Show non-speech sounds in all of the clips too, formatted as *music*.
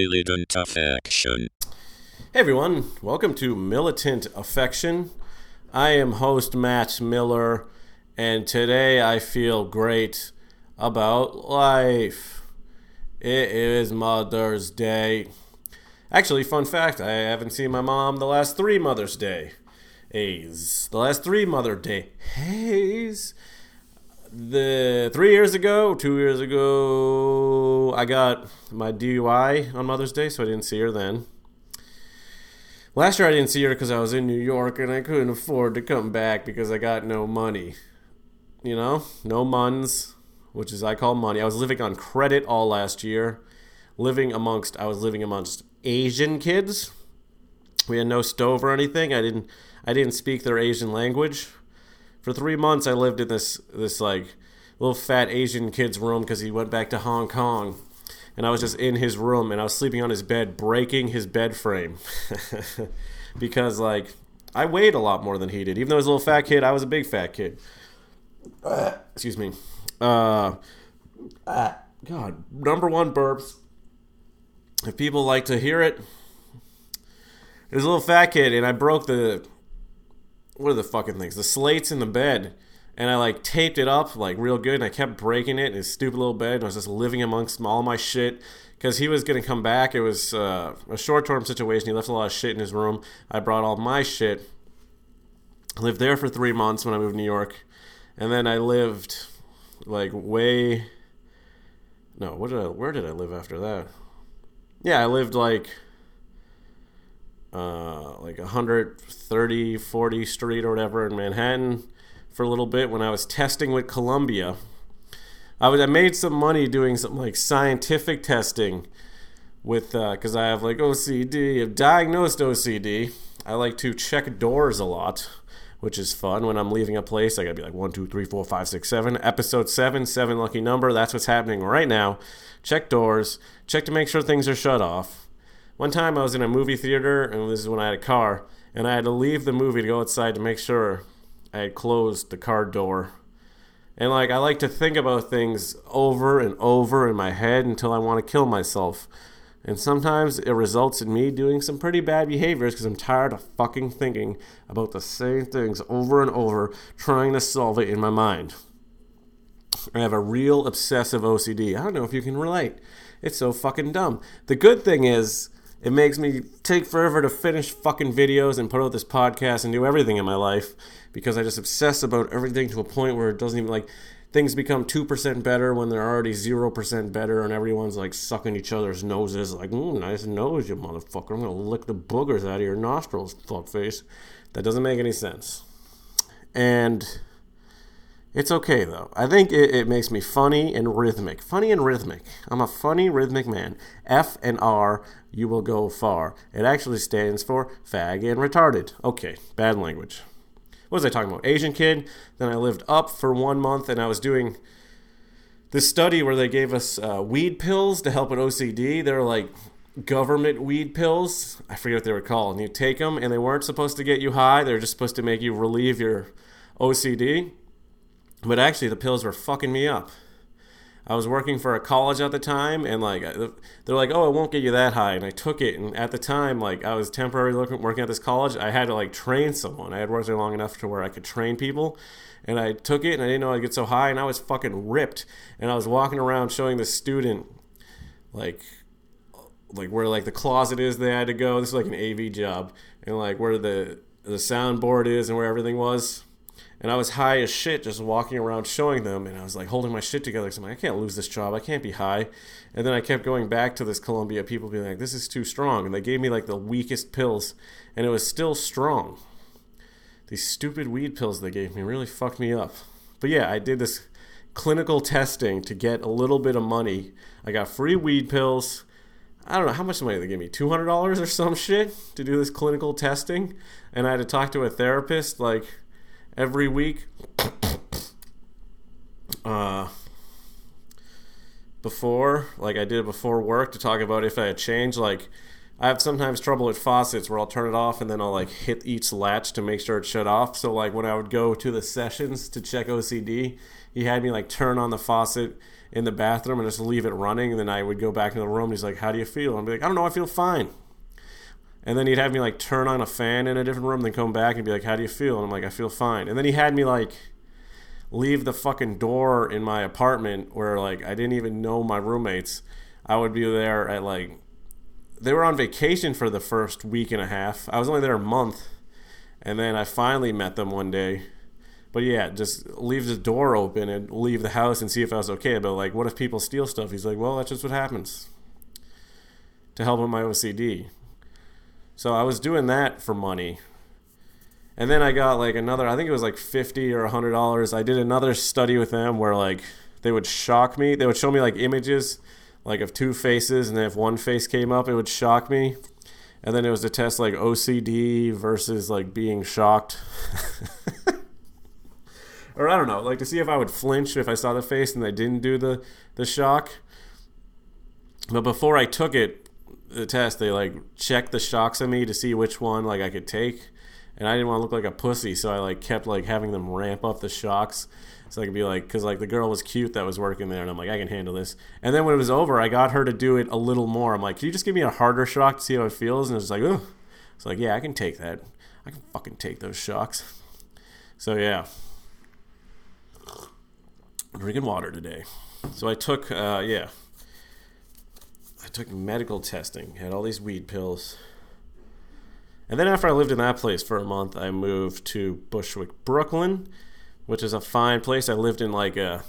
Militant Affection. Hey everyone, welcome to Militant Affection. I am host Matt Miller, and today I feel great about life. It is Mother's Day. Actually, fun fact I haven't seen my mom the last three Mother's Day. A's. The last three Mother Day. Hays. The three years ago, two years ago, I got my DUI on Mother's Day, so I didn't see her then. Last year I didn't see her because I was in New York and I couldn't afford to come back because I got no money. You know, no muns, which is I call money. I was living on credit all last year. Living amongst, I was living amongst Asian kids. We had no stove or anything. I didn't, I didn't speak their Asian language. For three months, I lived in this, this like little fat Asian kid's room because he went back to Hong Kong and I was just in his room and I was sleeping on his bed, breaking his bed frame. *laughs* because like I weighed a lot more than he did. Even though he was a little fat kid, I was a big fat kid. *coughs* excuse me. Uh, God, number one burps. If people like to hear it, it was a little fat kid, and I broke the what are the fucking things? The slates in the bed and I like taped it up like real good, and I kept breaking it in his stupid little bed. And I was just living amongst all my shit because he was gonna come back. It was uh, a short-term situation. He left a lot of shit in his room. I brought all my shit. Lived there for three months when I moved to New York, and then I lived like way. No, what did I? Where did I live after that? Yeah, I lived like uh, like 130 40 street or whatever in Manhattan for a little bit when I was testing with Columbia. I was I made some money doing some like scientific testing with uh because uh, I have like OCD, I've diagnosed OCD. I like to check doors a lot, which is fun. When I'm leaving a place, I gotta be like one, two, three, four, five, six, seven. Episode seven, seven lucky number. That's what's happening right now. Check doors, check to make sure things are shut off. One time I was in a movie theater, and this is when I had a car, and I had to leave the movie to go outside to make sure I had closed the car door. And like I like to think about things over and over in my head until I want to kill myself. And sometimes it results in me doing some pretty bad behaviors because I'm tired of fucking thinking about the same things over and over, trying to solve it in my mind. I have a real obsessive OCD. I don't know if you can relate. It's so fucking dumb. The good thing is, it makes me take forever to finish fucking videos and put out this podcast and do everything in my life because I just obsess about everything to a point where it doesn't even like things become 2% better when they're already 0% better and everyone's like sucking each other's noses like, mm, nice nose, you motherfucker. I'm to lick the boogers out of your nostrils, fuckface. That doesn't make any sense. And it's okay though. I think it, it, makes me funny and rhythmic. Funny and rhythmic. I'm a funny rhythmic man. F and R, you will go far. It actually stands for fag and retarded. Okay, bad language. What was I talking about? Asian kid. Then I lived up for one month and I was doing this study where they gave us uh, weed pills to help with OCD. They're like government weed pills. I forget what they were called. And you take them and they weren't supposed to get you high. They're just supposed to make you relieve your OCD but actually, the pills were fucking me up. I was working for a college at the time, and like uh, they're like, "Oh, it won't get you that high." And I took it, and at the time, like I was temporarily working at this college, I had to like train someone. I had worked there long enough to where I could train people, and I took it, and I didn't know I'd get so high, and I was fucking ripped. And I was walking around showing the student, like, like where like the closet is they had to go. This is like an AV job, and like where the the soundboard is and where everything was and I was high as shit just walking around showing them, and I was like holding my shit together because I'm like, I can't lose this job. I can't be high. And then I kept going back to this Columbia, people being like, this is too strong. And they gave me like the weakest pills, and it was still strong. These stupid weed pills they gave me really fucked me up. But yeah, I did this clinical testing to get a little bit of money. I got free weed pills. I don't know how much money they gave me, two hundred dollars or some shit to do this clinical testing, and I had to talk to a therapist like every week. Uh, before, like I did before work, to talk about if I had changed. Like, I have sometimes trouble with faucets where I'll turn it off and then I'll like hit each latch to make sure it's shut off. So like when I would go to the sessions to check OCD, he had me like turn on the faucet in the bathroom and just leave it running. And then I would go back into the room. And he's like, "How do you feel?" I'm like, "I don't know. I feel fine." And then he'd have me like turn on a fan in a different room, then come back and be like, "How do you feel?" And I'm like, "I feel fine." And then he had me like leave the fucking door in my apartment where like I didn't even know my roommates. I would be there at like they were on vacation for the first week and a half. I was only there a month. And then I finally met them one day. But yeah, just leave the door open and leave the house and see if I was okay. But like, what if people steal stuff? He's like, well, that's just what happens. To help with my OCD. So I was doing that for money. And then I got like another, I think it was like 50 or $100. I did another study with them where like they would shock me. They would show me like images like of two faces, and then if one face came up, it would shock me. And then it was to test like OCD versus like being shocked. *laughs* or I don't know, like to see if I would flinch if I saw the face and they didn't do the the shock. But before I took it, the test, they like checked the shocks on me to see which one like I could take. And I didn't want to look like a pussy, so I like kept like having them ramp up the shocks so I could be like, because like the girl was cute that was working there, and I'm like, I can handle this. And then when it was over, I got her to do it a little more. I'm like, can you just give me a harder shock to see how it feels? And it's like, oh, it's like, yeah, I can take that. I can fucking take those shocks. So yeah, drinking water today. So I took, uh, yeah, I took medical testing, had all these weed pills. And then after I lived in that place for a month, I moved to Bushwick, Brooklyn which is a fine place. I lived in like a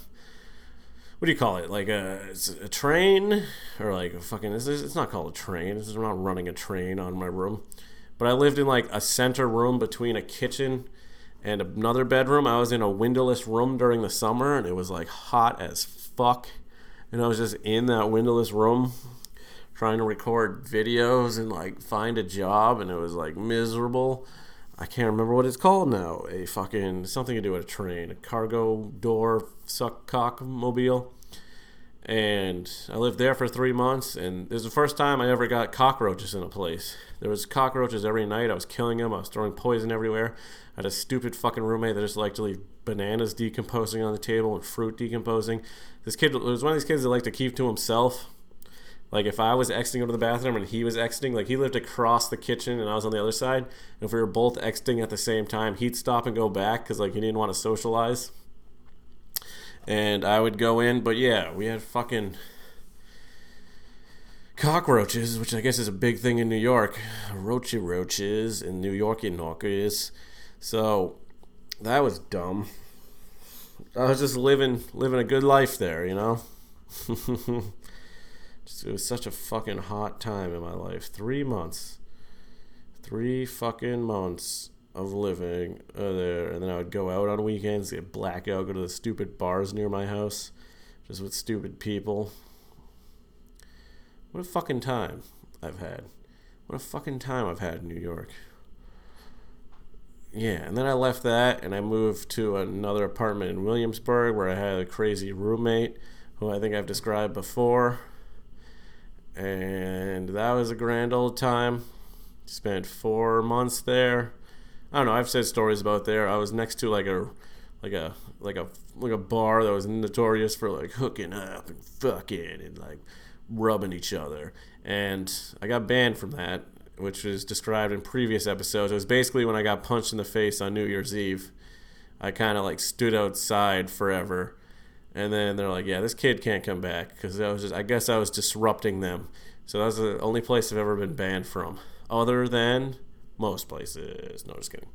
what do you call it? Like a, a train or like a fucking it's, it's not called a train. Is I'm not running a train on my room. But I lived in like a center room between a kitchen and another bedroom. I was in a windowless room during the summer and it was like hot as fuck. And I was just in that windowless room trying to record videos and like find a job and it was like miserable. I can't remember what it's called now. A fucking something to do with a train, a cargo door suck cock mobile. And I lived there for three months, and it was the first time I ever got cockroaches in a place. There was cockroaches every night. I was killing them. I was throwing poison everywhere. I had a stupid fucking roommate that just liked to leave bananas decomposing on the table and fruit decomposing. This kid was one of these kids that liked to keep to himself like if I was exiting to the bathroom and he was exiting, like he lived across the kitchen and I was on the other side, and if we were both exiting at the same time, he'd stop and go back because like he didn't want to socialize. And I would go in, but yeah, we had fucking cockroaches, which I guess is a big thing in New York. Roachy roaches in New Yorky knockers. So that was dumb. I was just living living a good life there, you know. *laughs* it was such a fucking hot time in my life. Three months. Three fucking months of living uh, there. And then I would go out on weekends, get blackout, go to the stupid bars near my house, just with stupid people. What a fucking time I've had. What a fucking time I've had in New York. Yeah, and then I left that and I moved to another apartment in Williamsburg where I had a crazy roommate who I think I've described before and that was a grand old time. Spent four months there. I don't know. I've said stories about there. I was next to like a, like a, like a, like a bar that was notorious for like hooking up and fucking and like rubbing each other. And I got banned from that, which was described in previous episodes. It was basically when I got punched in the face on New Year's Eve. I kind of like stood outside forever and then they're like, "Yeah, this kid can't come back because I was just, I guess I was disrupting them." So that's the only place I've ever been banned from, other than most places. No, just kidding.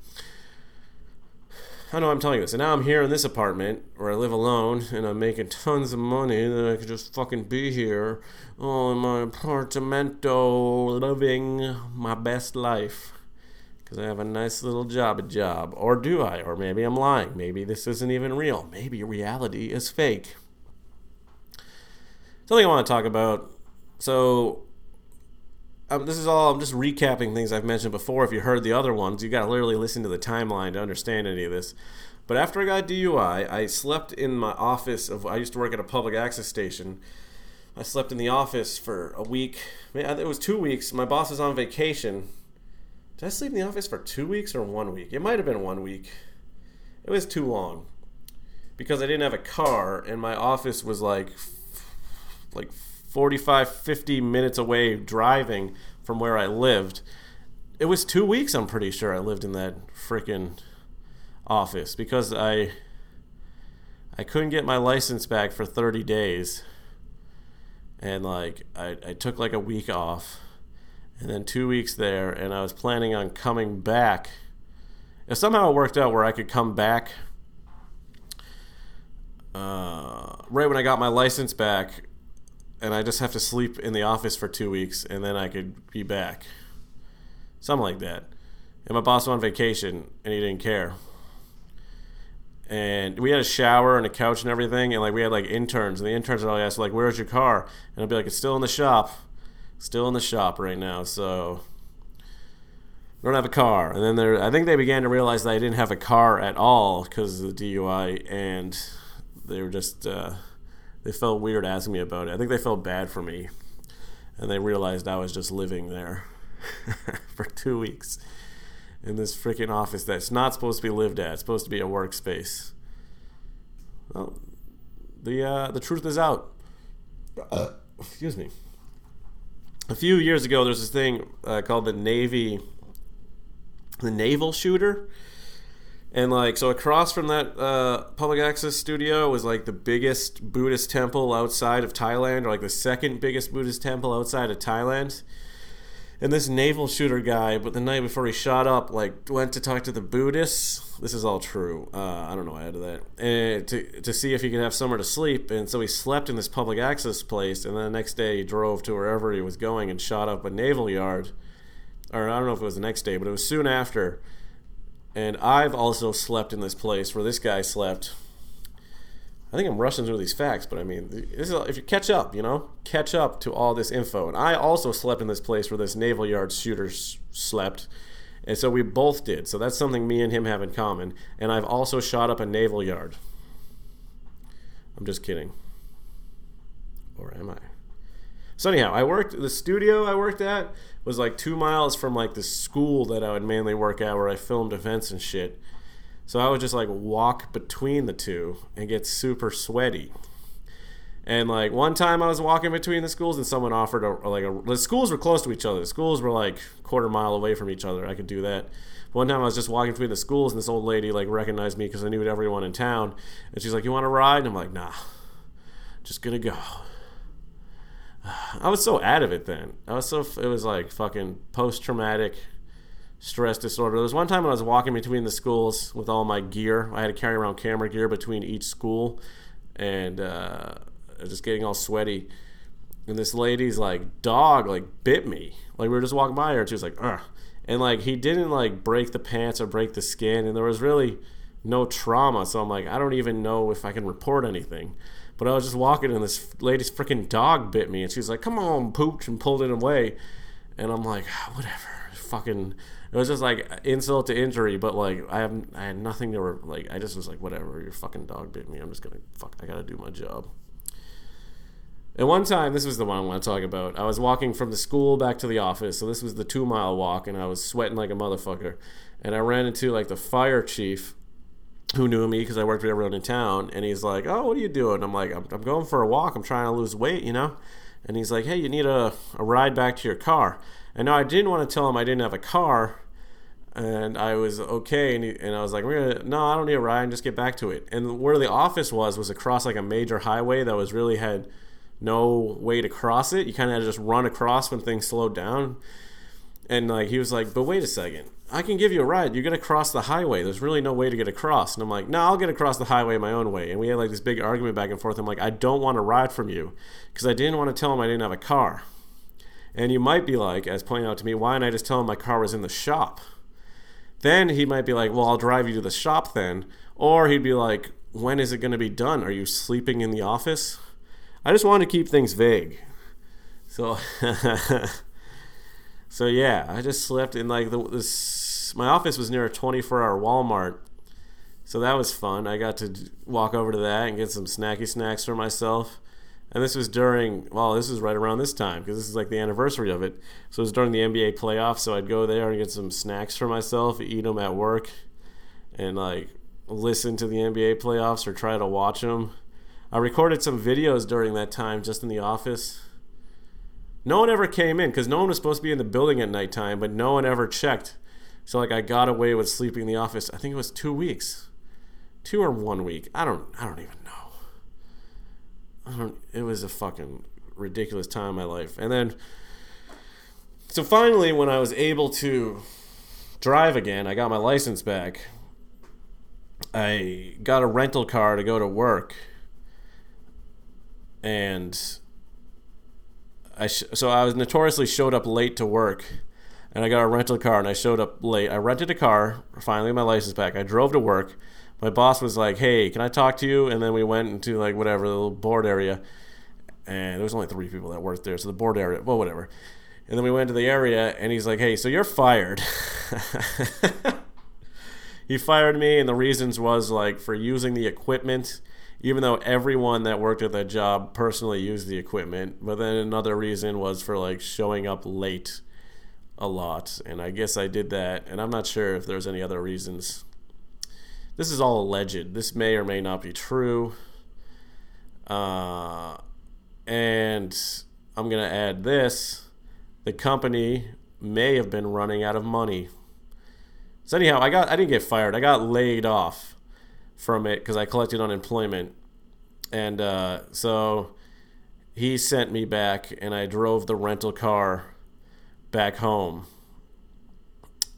I know I'm telling you this, and now I'm here in this apartment where I live alone, and I'm making tons of money. That I could just fucking be here, oh, in my apartamento, living my best life because I have a nice little job a job. Or do I? Or maybe I'm lying. Maybe this isn't even real. Maybe reality is fake. Something I want to talk about. So, um, this is all, I'm just recapping things I've mentioned before. If you heard the other ones, you got to literally listen to the timeline to understand any of this. But after I got DUI, I slept in my office of, I used to work at a public access station. I slept in the office for a week. It was two weeks. My boss was on vacation did I sleep in the office for two weeks or one week? It might have been one week. It was too long because I didn't have a car and my office was like like 45, 50 minutes away driving from where I lived. It was two weeks, I'm pretty sure I lived in that freaking office because I I couldn't get my license back for 30 days. And like I, I took like a week off and then two weeks there and I was planning on coming back. If somehow it worked out where I could come back uh, right when I got my license back, and I just have to sleep in the office for two weeks, and then I could be back. Something like that. And my boss was on vacation, and he didn't care. And we had a shower and a couch and everything, and like we had like interns, and the interns would always ask like, "Where's your car?" And I'd be like, "It's still in the shop, still in the shop right now." So I don't have a car. And then there, I think they began to realize that I didn't have a car at all because of the DUI, and they were just uh, they felt weird asking me about it. I think they felt bad for me, and they realized I was just living there *laughs* for two weeks in this freaking office that's not supposed to be lived at. It's supposed to be a workspace. Well, the uh, the truth is out. Uh, excuse me. A few years ago, there's this thing uh, called the Navy, the Naval Shooter. And like so across from that uh, public access studio was like the biggest buddhist temple outside of thailand or like the second biggest buddhist temple outside of thailand and this naval shooter guy but the night before he shot up like went to talk to the buddhists. This is all true. Uh, i don't know why i added that. And to, to see if he could have somewhere to sleep. And so he slept in this public access place. And then the next day he drove to wherever he was going and shot up a naval yard. Or i don't know if it was the next day but it was soon after. And I've also slept in this place where this guy slept. I think I'm rushing through these facts, but I mean, is, if you catch up, you know, catch up to all this info. And I also slept in this place where this naval yard shooter slept. And so we both did. So that's something me and him have in common. And I've also shot up a naval yard. I'm just kidding. Or am I? So anyhow, I worked the studio I worked at was like two miles from like the school that I would mainly work at where I filmed events and shit. So I would just like walk between the two and get super sweaty. And like one time I was walking between the schools and someone offered a like a the schools were close to each other. The schools were like quarter mile away from each other. I could do that. One time I was just walking between the schools and this old lady like recognized me because I knew everyone in town. And she's like, "You want to ride?" And I'm like, "Nah, just gonna go." *sighs* I was so out of it then. I was so it was like fucking post traumatic stress disorder. There was one time when I was walking between the schools with all my gear. I had to carry around camera gear between each school, and uh, just getting all sweaty. And this lady's like dog like bit me. Like we were just walking by her, and she was like, Ugh. and like he didn't like break the pants or break the skin, and there was really no trauma. So I'm like, I don't even know if I can report anything. But I was just walking and this lady's freaking dog bit me and she's like, come on, pooch, and pulled it away. And I'm like, ah, whatever. Fucking, it was just like insult to injury, but like I have, I had nothing to, re- like, I just was like, whatever, your fucking dog bit me. I'm just gonna, fuck, I gotta do my job. And one time, this was the one I want to talk about. I was walking from the school back to the office, so this was the two mile walk, and I was sweating like a motherfucker. And I ran into like the fire chief who knew me because I worked with everyone in town, and he's like, "Oh, what are you doing?" I'm like, I'm, "I'm going for a walk. I'm trying to lose weight, you know." And he's like, "Hey, you need a, a ride back to your car." And now I didn't want to tell him I didn't have a car, and I was okay, and, he, and I was like, "We're gonna no, I don't need a ride, and just get back to it." And where the office was was across like a major highway that was really had no way to cross it. You kind of had to just run across when things slowed down. And like he was like, "But wait a second I can give you a ride. You're gonna cross the highway. There's really no way to get across. And I'm like, no, I'll get across the highway my own way. And we had like this big argument back and forth. I'm like, I don't want to ride from you because I didn't want to tell him I didn't have a car. And you might be like, as pointing out to me, why didn't I just tell him my car was in the shop? Then he might be like, well, I'll drive you to the shop then. Or he'd be like, when is it going to be done? Are you sleeping in the office? I just wanted to keep things vague. So *laughs* So yeah, I just slept in like the this. My office was near a 24-hour Walmart, so that was fun. I got to walk over to that and get some snacky snacks for myself. And this was during, well, this was right around this time because this is like the anniversary of it. So it was during the NBA playoffs. So I'd go there and get some snacks for myself, eat them at work, and like listen to the NBA playoffs or try to watch them. I recorded some videos during that time just in the office. No one ever came in because no one was supposed to be in the building at nighttime, but no one ever checked. So like I got away with sleeping in the office. I think it was two weeks, two or one week. I don't. I don't even. It was a fucking ridiculous time in my life. And then, so finally, when I was able to drive again, I got my license back. I got a rental car to go to work, and I sh- so I was notoriously showed up late to work, and I got a rental car and I showed up late. I rented a car, finally my license back. I drove to work. My boss was like, "Hey, can I talk to you?" And then we went into like whatever the little board area, and there was only three people that worked there, so the board area, well, whatever. And then we went to the area, and he's like, "Hey, so you're fired." *laughs* he fired me, and the reasons was like for using the equipment even though everyone that worked at that job personally used the equipment. But then another reason was for like showing up late a lot. And I guess I did that. And I'm not sure if there's any other reasons. This is all alleged. This may or may not be true. Uh, and I'm going to add this the company may have been running out of money. So anyhow, I got I didn't get fired. I got laid off from it because I collected unemployment. And uh, so he sent me back, and I drove the rental car back home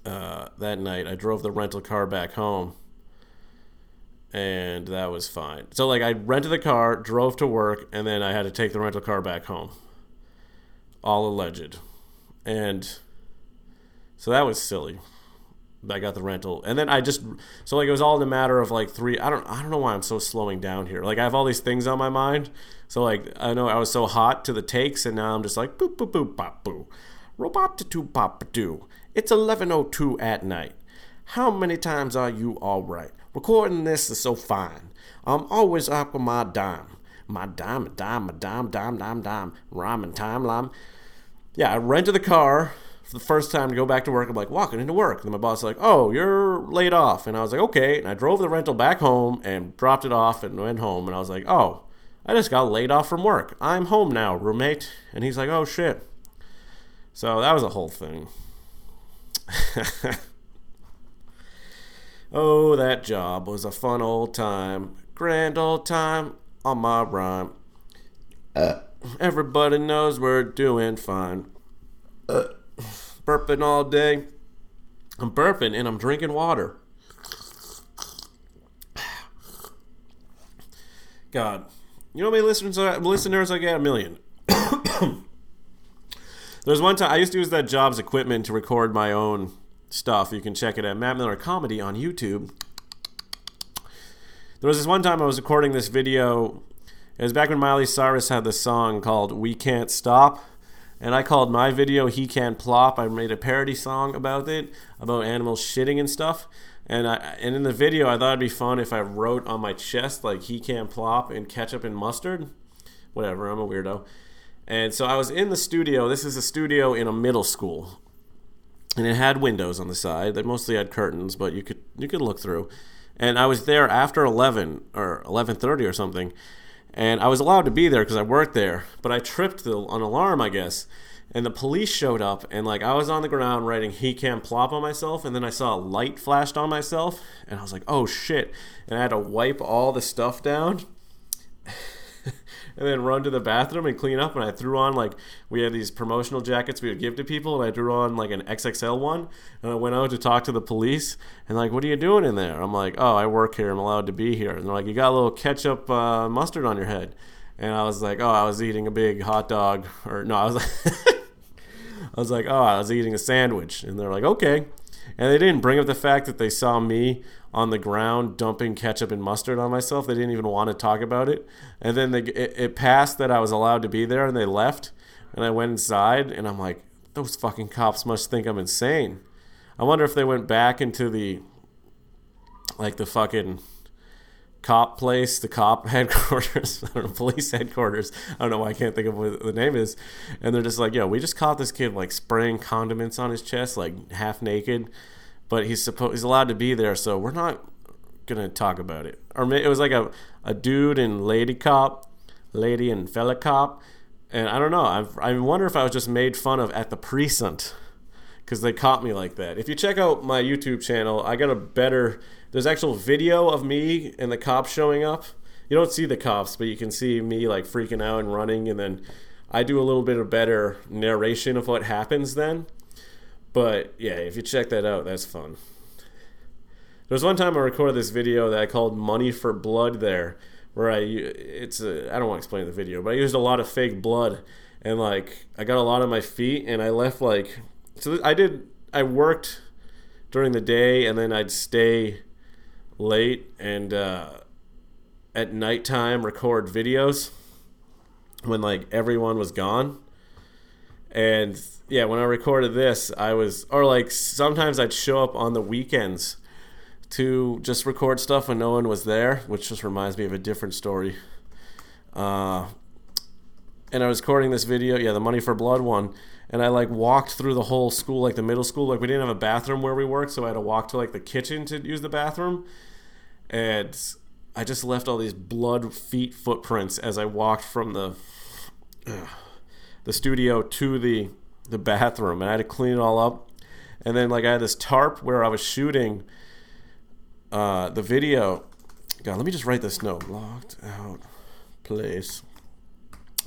uh, that night. I drove the rental car back home, and that was fine. So, like, I rented the car, drove to work, and then I had to take the rental car back home. All alleged. And so that was silly. I got the rental, and then I just so like it was all in a matter of like three. I don't I don't know why I'm so slowing down here. Like I have all these things on my mind. So like I know I was so hot to the takes, and now I'm just like boop boop boop bop boo, robot to pop do. It's 11:02 at night. How many times are you all right? Recording this is so fine. I'm always up with my dime, my dime, dime, my dime, dime, dime, dime, rhyming time, lime. Yeah, I rented the car for the first time to go back to work. I'm like walking into work. And my boss is like, "Oh, you're laid off." And I was like, "Okay." And I drove the rental back home and dropped it off and went home. And I was like, "Oh, I just got laid off from work. I'm home now, roommate." And he's like, "Oh shit." So that was a whole thing. *laughs* oh, that job was a fun old time, grand old time on my rhyme. Uh. Everybody knows we're doing fine. Uh burping all day. I'm burping and I'm drinking water. God, you know how many listeners I, listeners I get? A million. *coughs* There's one time I used to use that job's equipment to record my own stuff. You can check it at Matt Miller Comedy on YouTube. There was this one time I was recording this video. It was back when Miley Cyrus had this song called "We Can't Stop." and I called my video "He Can't Plop." I made a parody song about it, about animals shitting and stuff. And I and in the video, I thought it'd be fun if I wrote on my chest like "He Can't Plop" and ketchup and mustard. Whatever, I'm a weirdo. And so I was in the studio. This is a studio in a middle school, and it had windows on the side that mostly had curtains, but you could you could look through. And I was there after 11 or 11:30 or something and I was allowed to be there because I worked there, but I tripped the, an alarm, I guess. And the police showed up, and like I was on the ground writing "He can't plop" on myself, and then I saw a light flashed on myself, and I was like, "Oh shit!" And I had to wipe all the stuff down, and then run to the bathroom and clean up. And I threw on like we had these promotional jackets we would give to people, and I threw on like an XXL one. And I went out to talk to the police, and like, what are you doing in there? I'm like, oh, I work here. I'm allowed to be here. And they're like, you got a little ketchup uh, mustard on your head. And I was like, oh, I was eating a big hot dog, or no, I was like, *laughs* I was like, oh, I was eating a sandwich. And they're like, okay. And they didn't bring up the fact that they saw me on the ground dumping ketchup and mustard on myself. They didn't even want to talk about it. And then they, it, it passed that I was allowed to be there and they left. And I went inside and I'm like, those fucking cops must think I'm insane. I wonder if they went back into the, like the fucking cop place, the cop *laughs* headquarters, I don't know, police headquarters. I don't know why I can't think of what the name is. And they're just like, yo, we just caught this kid like spraying condiments on his chest, like half naked but he's supposed he's allowed to be there, so we're not gonna talk about it. Or it was like a a dude and lady cop, lady and fella cop, and I don't know. I I wonder if I was just made fun of at the precinct because they caught me like that. If you check out my YouTube channel, I got a better. There's actual video of me and the cops showing up. You don't see the cops, but you can see me like freaking out and running, and then I do a little bit of better narration of what happens then. But yeah, if you check that out, that's fun. There was one time I recorded this video that I called "Money for Blood" there, where I it's a, I don't want to explain the video, but I used a lot of fake blood, and like I got a lot on my feet, and I left like so I did I worked during the day, and then I'd stay late and uh, at nighttime record videos when like everyone was gone. And yeah, when I recorded this, I was, or like sometimes I'd show up on the weekends to just record stuff when no one was there, which just reminds me of a different story. Uh, and I was recording this video, yeah, the Money for Blood one, and I like walked through the whole school, like the middle school. Like we didn't have a bathroom where we worked, so I had to walk to like the kitchen to use the bathroom, and I just left all these blood feet footprints as I walked from the uh, *sighs* the studio to the the bathroom, and I had to clean it all up. And then like I had this tarp where I was shooting uh, the video. God, let me just write this note. Locked out place.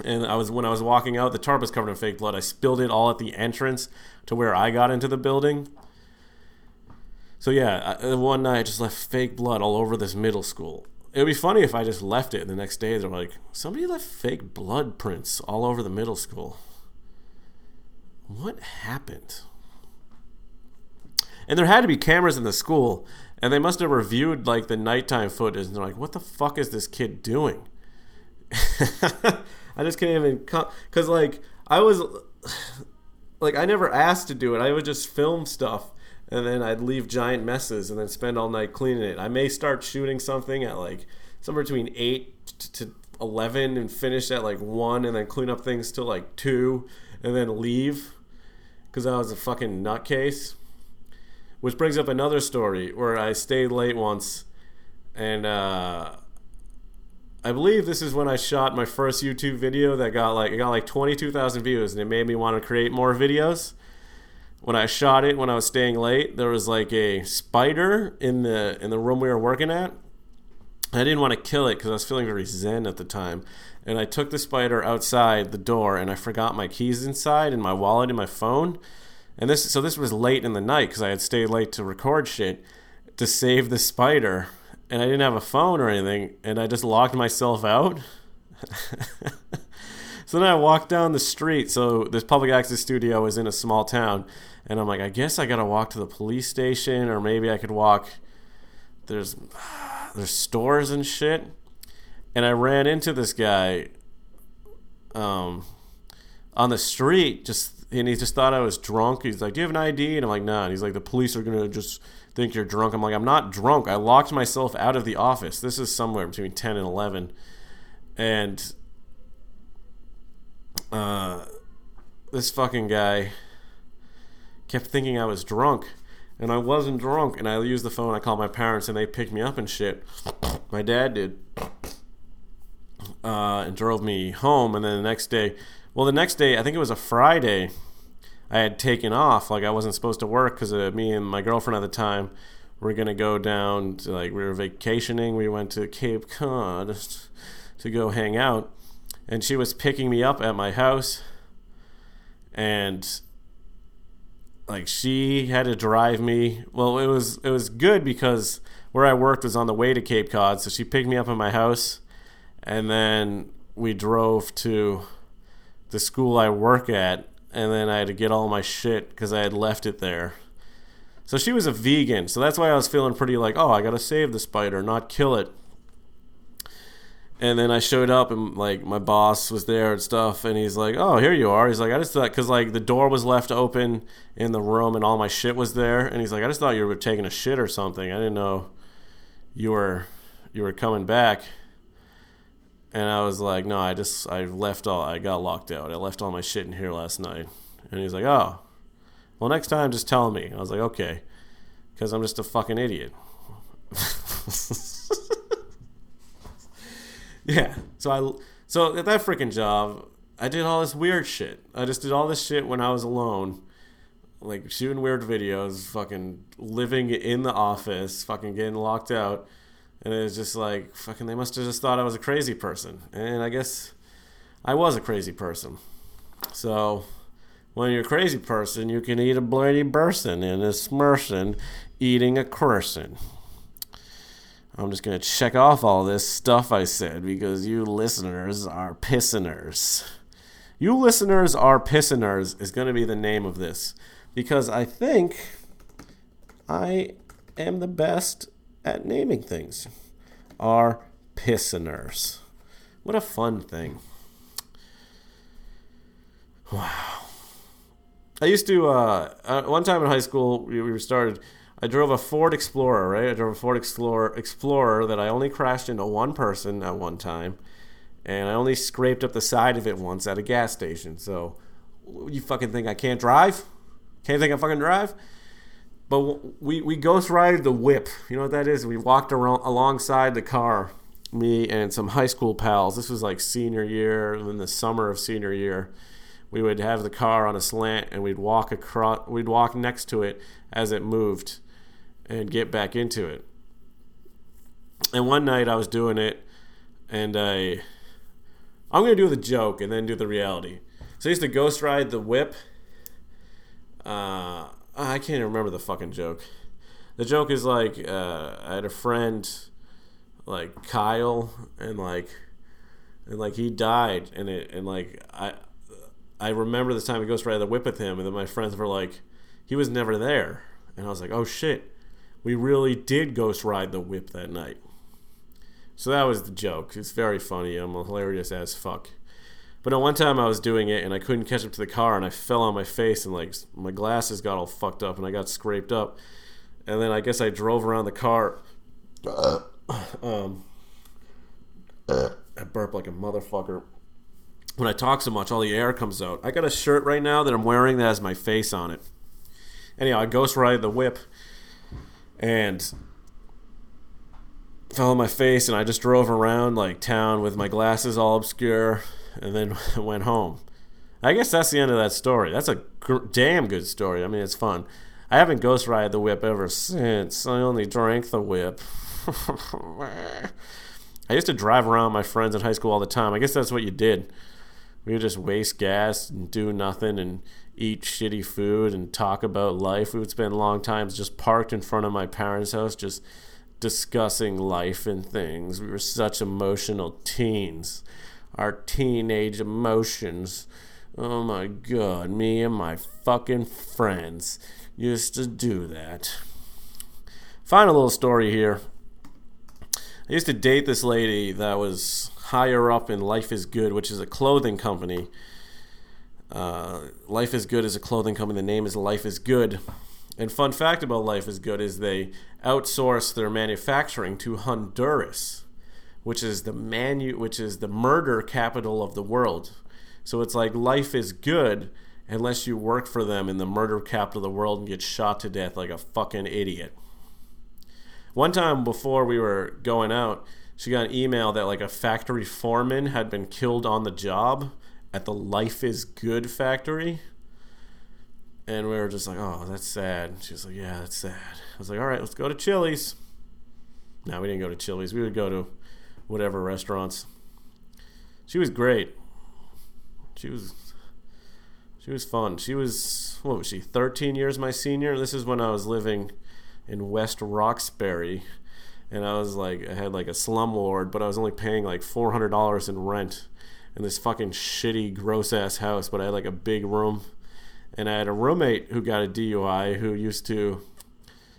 And I was when I was walking out, the tarp was covered in fake blood. I spilled it all at the entrance to where I got into the building. So yeah, I, uh, one night I just left fake blood all over this middle school. It would be funny if I just left it and the next day they're like, somebody left fake blood prints all over the middle school. What happened? And there had to be cameras in the school, and they must have reviewed like the nighttime footage and they're like, what the fuck is this kid doing? *laughs* I just can't even because like I was *sighs* like I never asked to do it. I would just film stuff and then I'd leave giant messes and then spend all night cleaning it. I may start shooting something at like somewhere between eight to eleven and finish at like one and then clean up things till like two and then leave because I was a fucking nutcase. Which brings up another story where I stayed late once and uh I believe this is when I shot my first YouTube video that got like it got like 22,000 views and it made me want to create more videos. When I shot it when I was staying late, there was like a spider in the in the room we were working at. I didn't want to kill it because I was feeling very zen at the time. And I took the spider outside the door and I forgot my keys inside and my wallet and my phone. And this so this was late in the night because I had stayed late to record shit to save the spider and I didn't have a phone or anything, and I just locked myself out. *laughs* so then I walked down the street. So this public access studio is in a small town, and I'm like, I guess I gotta walk to the police station, or maybe I could walk. There's *sighs* there's stores and shit, and I ran into this guy. Um, on the street, just and he just thought I was drunk. He's like, "Do you have an ID?" And I'm like, "No." Nah. And he's like, "The police are gonna just think you're drunk." I'm like, "I'm not drunk. I locked myself out of the office. This is somewhere between 10 and 11." And uh, this fucking guy kept thinking I was drunk, and I wasn't drunk. And I used the phone. I called my parents, and they picked me up and shit. My dad did, uh, and drove me home. And then the next day well, the next day, I think it was a Friday, I had taken off. Like I wasn't supposed to work because uh, me and my girlfriend at the time were gonna go down to like we were vacationing. We went to Cape Cod to go hang out, and she was picking me up at my house, and like she had to drive me. Well, it was it was good because where I worked was on the way to Cape Cod, so she picked me up at my house, and then we drove to the school I work at, and then I had to get all my shit because I had left it there. So she was a vegan, so that's why I was feeling pretty like, oh, I gotta save the spider, not kill it. And then I showed up, and like my boss was there and stuff, and he's like, "Oh, here you are." He's like, "I just thought because like the door was left open in the room, and all my shit was there." And he's like, "I just thought you were taking a shit or something. I didn't know you were you were coming back." And I was like, no, I just I left all I got locked out. I left all my shit in here last night. And he's like, oh, well next time just tell me. I was like, okay, because I'm just a fucking idiot. *laughs* *laughs* yeah. So I so at that freaking job, I did all this weird shit. I just did all this shit when I was alone. Like shooting weird videos, fucking living in the office, fucking getting locked out. And it was just like, fucking, they must have just thought I was a crazy person. And I guess I was a crazy person. So, when you're a crazy person, you can eat a bloody person and a smerson eating a person. I'm just going to check off all this stuff I said because you listeners are pissiners. You listeners are pissiners is going to be the name of this because I think I am the best at naming things. Are pissiners. What a fun thing. Wow. I used to, uh, uh, one time in high school, we, we started I drove a Ford Explorer, right? I drove a Ford Explorer, Explorer that I only crashed into one person at one time, and I only scraped up the side of it once at a gas station. So, you fucking think I can't drive? Can't think I fucking drive? But we we ghost ride the whip. You know what that is? We walked around alongside the car, me and some high school pals. This was like senior year, in the summer of senior year. We would have the car on a slant, and we'd walk across. We'd walk next to it as it moved and get back into it. And one night I was doing it, and I, I'm gonna do the joke and then do the reality. So I used to ghost ride the whip. Uh, I can't even remember the fucking joke. The joke is like uh, I had a friend, like Kyle, and like, and like he died, and it and like I, I remember this time I ghost ride the whip with him, and then my friends were like, he was never there, and I was like, oh shit we really did ghost ride the whip that night. So that was the joke. It's very funny. I'm hilarious as fuck. But at one time I was doing it and I couldn't catch up to the car and I fell on my face and like my glasses got all fucked up and I got scraped up. And then I guess I drove around the car. *clears throat* um, I burp like a motherfucker. When I talk so much, all the air comes out. I got a shirt right now that I'm wearing that has my face on it. Anyhow, I ghost ride the whip and fell on my face and I just drove around like town with my glasses all obscure and then *laughs* went home. I guess that's the end of that story. That's a gr- damn good story. I mean, it's fun. I haven't ghost ride the whip ever since. I only drank the whip. *laughs* I used to drive around my friends in high school all the time. I guess that's what you did. We would just waste gas and do nothing and eat shitty food and talk about life. We would spend long times just parked in front of my parents' house, just discussing life and things. We were such emotional teens. Our teenage emotions. Oh my god, me and my fucking friends used to do that. Final little story here. I used to date this lady that was higher up in Life is Good, which is a clothing company uh, Life is Good is a clothing company. The name is Life is Good. And fun fact about Life is Good is they outsource their manufacturing to Honduras, which is the manu- which is the murder capital of the world. So it's like life is good unless you work for them in the murder capital of the world and get shot to death like a fucking idiot. One time before we were going out, she got an email that like a factory foreman had been killed on the job at the Life is Good factory. And we were just like, oh, that's sad. She was like, yeah, that's sad. I was like, all right, let's go to Chili's. No, we didn't go to Chili's. We would go to whatever restaurants. She was great. She was she was fun. She was what was she? 13 years my senior. This is when I was living in West Roxbury and I was like I had like a slum ward, but I was only paying like $400 in rent in this fucking shitty, gross ass house, but I had like a big room. And I had a roommate who got a DUI who used to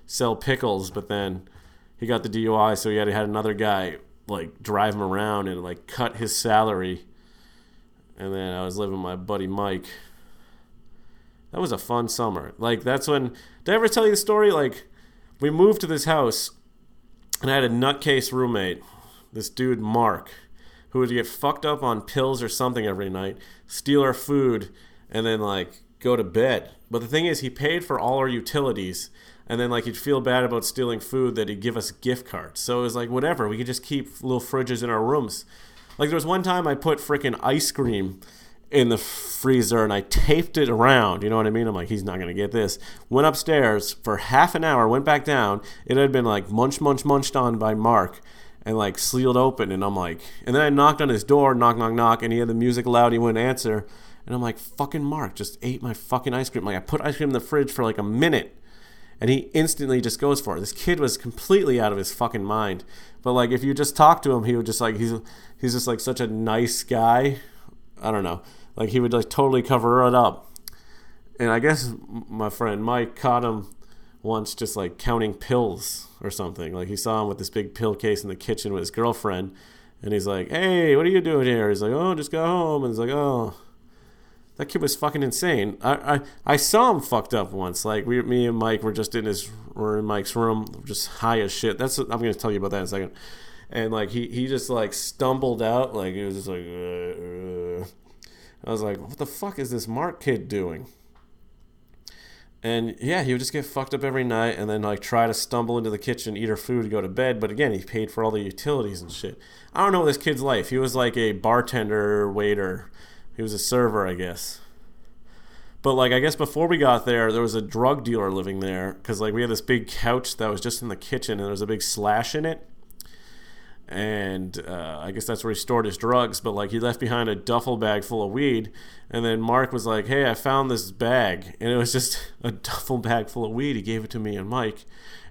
sell pickles, but then he got the DUI, so he had, to had another guy like drive him around and like cut his salary. And then I was living with my buddy Mike. That was a fun summer. Like that's when did I ever tell you the story? Like we moved to this house and I had a nutcase roommate, this dude Mark who would get fucked up on pills or something every night, steal our food, and then like go to bed. But the thing is, he paid for all our utilities, And then like he'd feel bad about stealing food that he'd give us gift cards. So it was like whatever. We could just keep little fridges in our rooms. Like there was one time I put freaking ice cream in the freezer and I taped it around. You know what I mean? I'm like, he's not gonna get this. Went upstairs for half an hour, went back down. It had been like munch, munch, munched on by Mark and like sealed open. And I'm like, and then I knocked on his door, knock, knock, knock, and he had the music loud. He wouldn't answer. And I'm like, fucking Mark just ate my fucking ice cream. Like I put ice cream in the fridge for like a minute. And he instantly just goes for it. This kid was completely out of his fucking mind. But like if you just talk to him, he would just like he's he's just like such a nice guy. I don't know. Like he would like totally cover it up. And I guess my friend Mike caught him once just like counting pills or something. Like he saw him with this big pill case in the kitchen with his girlfriend, and he's like, "Hey, what are you doing here?" He's like, "Oh, just got home." And he's like, "Oh." That kid was fucking insane. I, I, I saw him fucked up once. Like we, me and Mike were just in his, were in Mike's room, just high as shit. That's I'm gonna tell you about that in a second. And like he, he just like stumbled out, like he was just like. Uh, uh. I was like, what the fuck is this Mark kid doing? And yeah, he would just get fucked up every night and then like try to stumble into the kitchen, eat her food, go to bed. But again, he paid for all the utilities and shit. I don't know this kid's life. He was like a bartender, waiter. He was a server, I guess. But like, I guess before we got there, there was a drug dealer living there because like we had this big couch that was just in the kitchen and there was a big slash in it and uh, I guess that's where he stored his drugs. But like he left behind a duffel bag full of weed, and then Mark was like, "Hey, I found this bag," and it was just *laughs* a duffel bag full of weed. He gave it to me and Mike,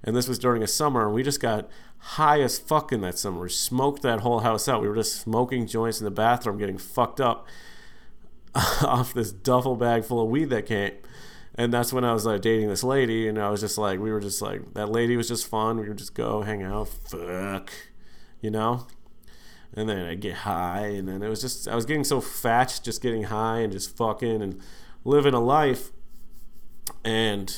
and this was during a summer, and we just got high as fuck in that summer. We smoked that whole house out. We were just smoking joints in the bathroom, getting fucked up *laughs* off this duffel bag full of weed that came. And that's when I was like dating this lady, and I was just like, we were just like, that lady was just fun. We would just go hang out, fuck you know? And then I'd get high, and then it was just, I was getting so fat, just getting high and just fucking and living a life. And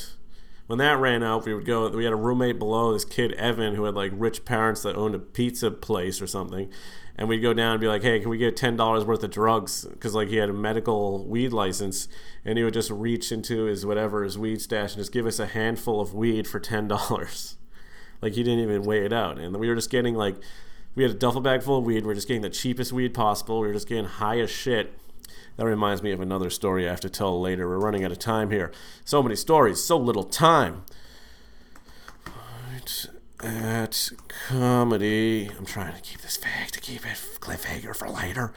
when that ran out, we would go, we had a roommate below, this kid, Evan, who had like rich parents that owned a pizza place or something. And we'd go down and be like, hey, can we get $10 worth of drugs? Because like he had a medical weed license, and he would just reach into his whatever, his weed stash, and just give us a handful of weed for $10. *laughs* like he didn't even weigh it out. And we were just getting like, we had a duffel bag full of weed. We are just getting the cheapest weed possible. We were just getting high as shit. That reminds me of another story I have to tell later. We're running out of time here. So many stories, so little time. Right at comedy. I'm trying to keep this vague to keep it cliffhanger for later.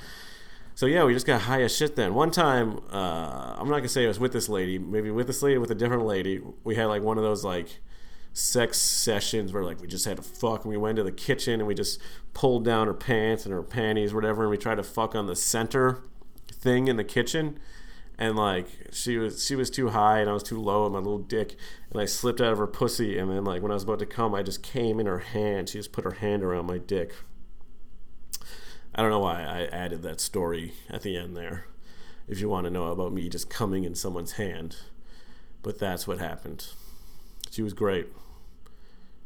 So yeah, we just got high as shit then. One time, uh, I'm not gonna say it was with this lady. Maybe with this lady, with a different lady. We had like one of those like sex sessions where like we just had to fuck and we went to the kitchen and we just pulled down her pants and her panties whatever and we tried to fuck on the center thing in the kitchen. And like she was she was too high and I was too low and my little dick and I slipped out of her pussy and then like when I was about to come I just came in her hand. She just put her hand around my dick. I don't know why I added that story at the end there. If you want to know about me just coming in someone's hand. But that's what happened. She was great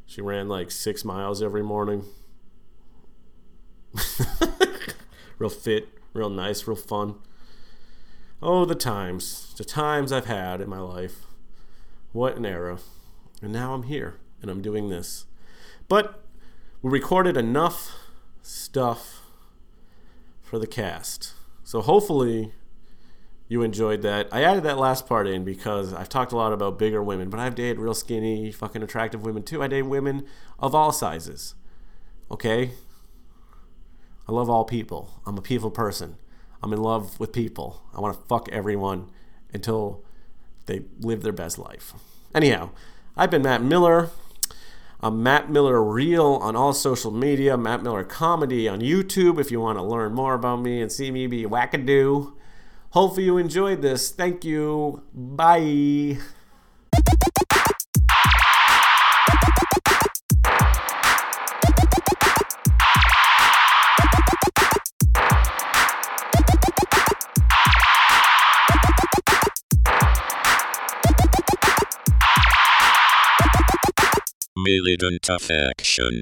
she ran like six miles every morning. *laughs* real fit, real nice, real fun. Oh, the times, the times I've had in my life. What an era. And now I'm here and I'm doing this. But we recorded enough stuff for the cast. So hopefully you enjoyed that. I added that last part in because I've talked a lot about bigger women, but I've dated real skinny, fucking attractive women too. I date women of all sizes. Okay? I love all people. I'm a people person. I'm in love with people. I want to fuck everyone until they live their best life. Anyhow, I've been Matt Miller. I'm Matt Miller Real on all social media, Matt Miller Comedy on YouTube if you want to learn more about me and see me be wackadoo. Hopefully, you enjoyed this. Thank you. Bye. Militant affection.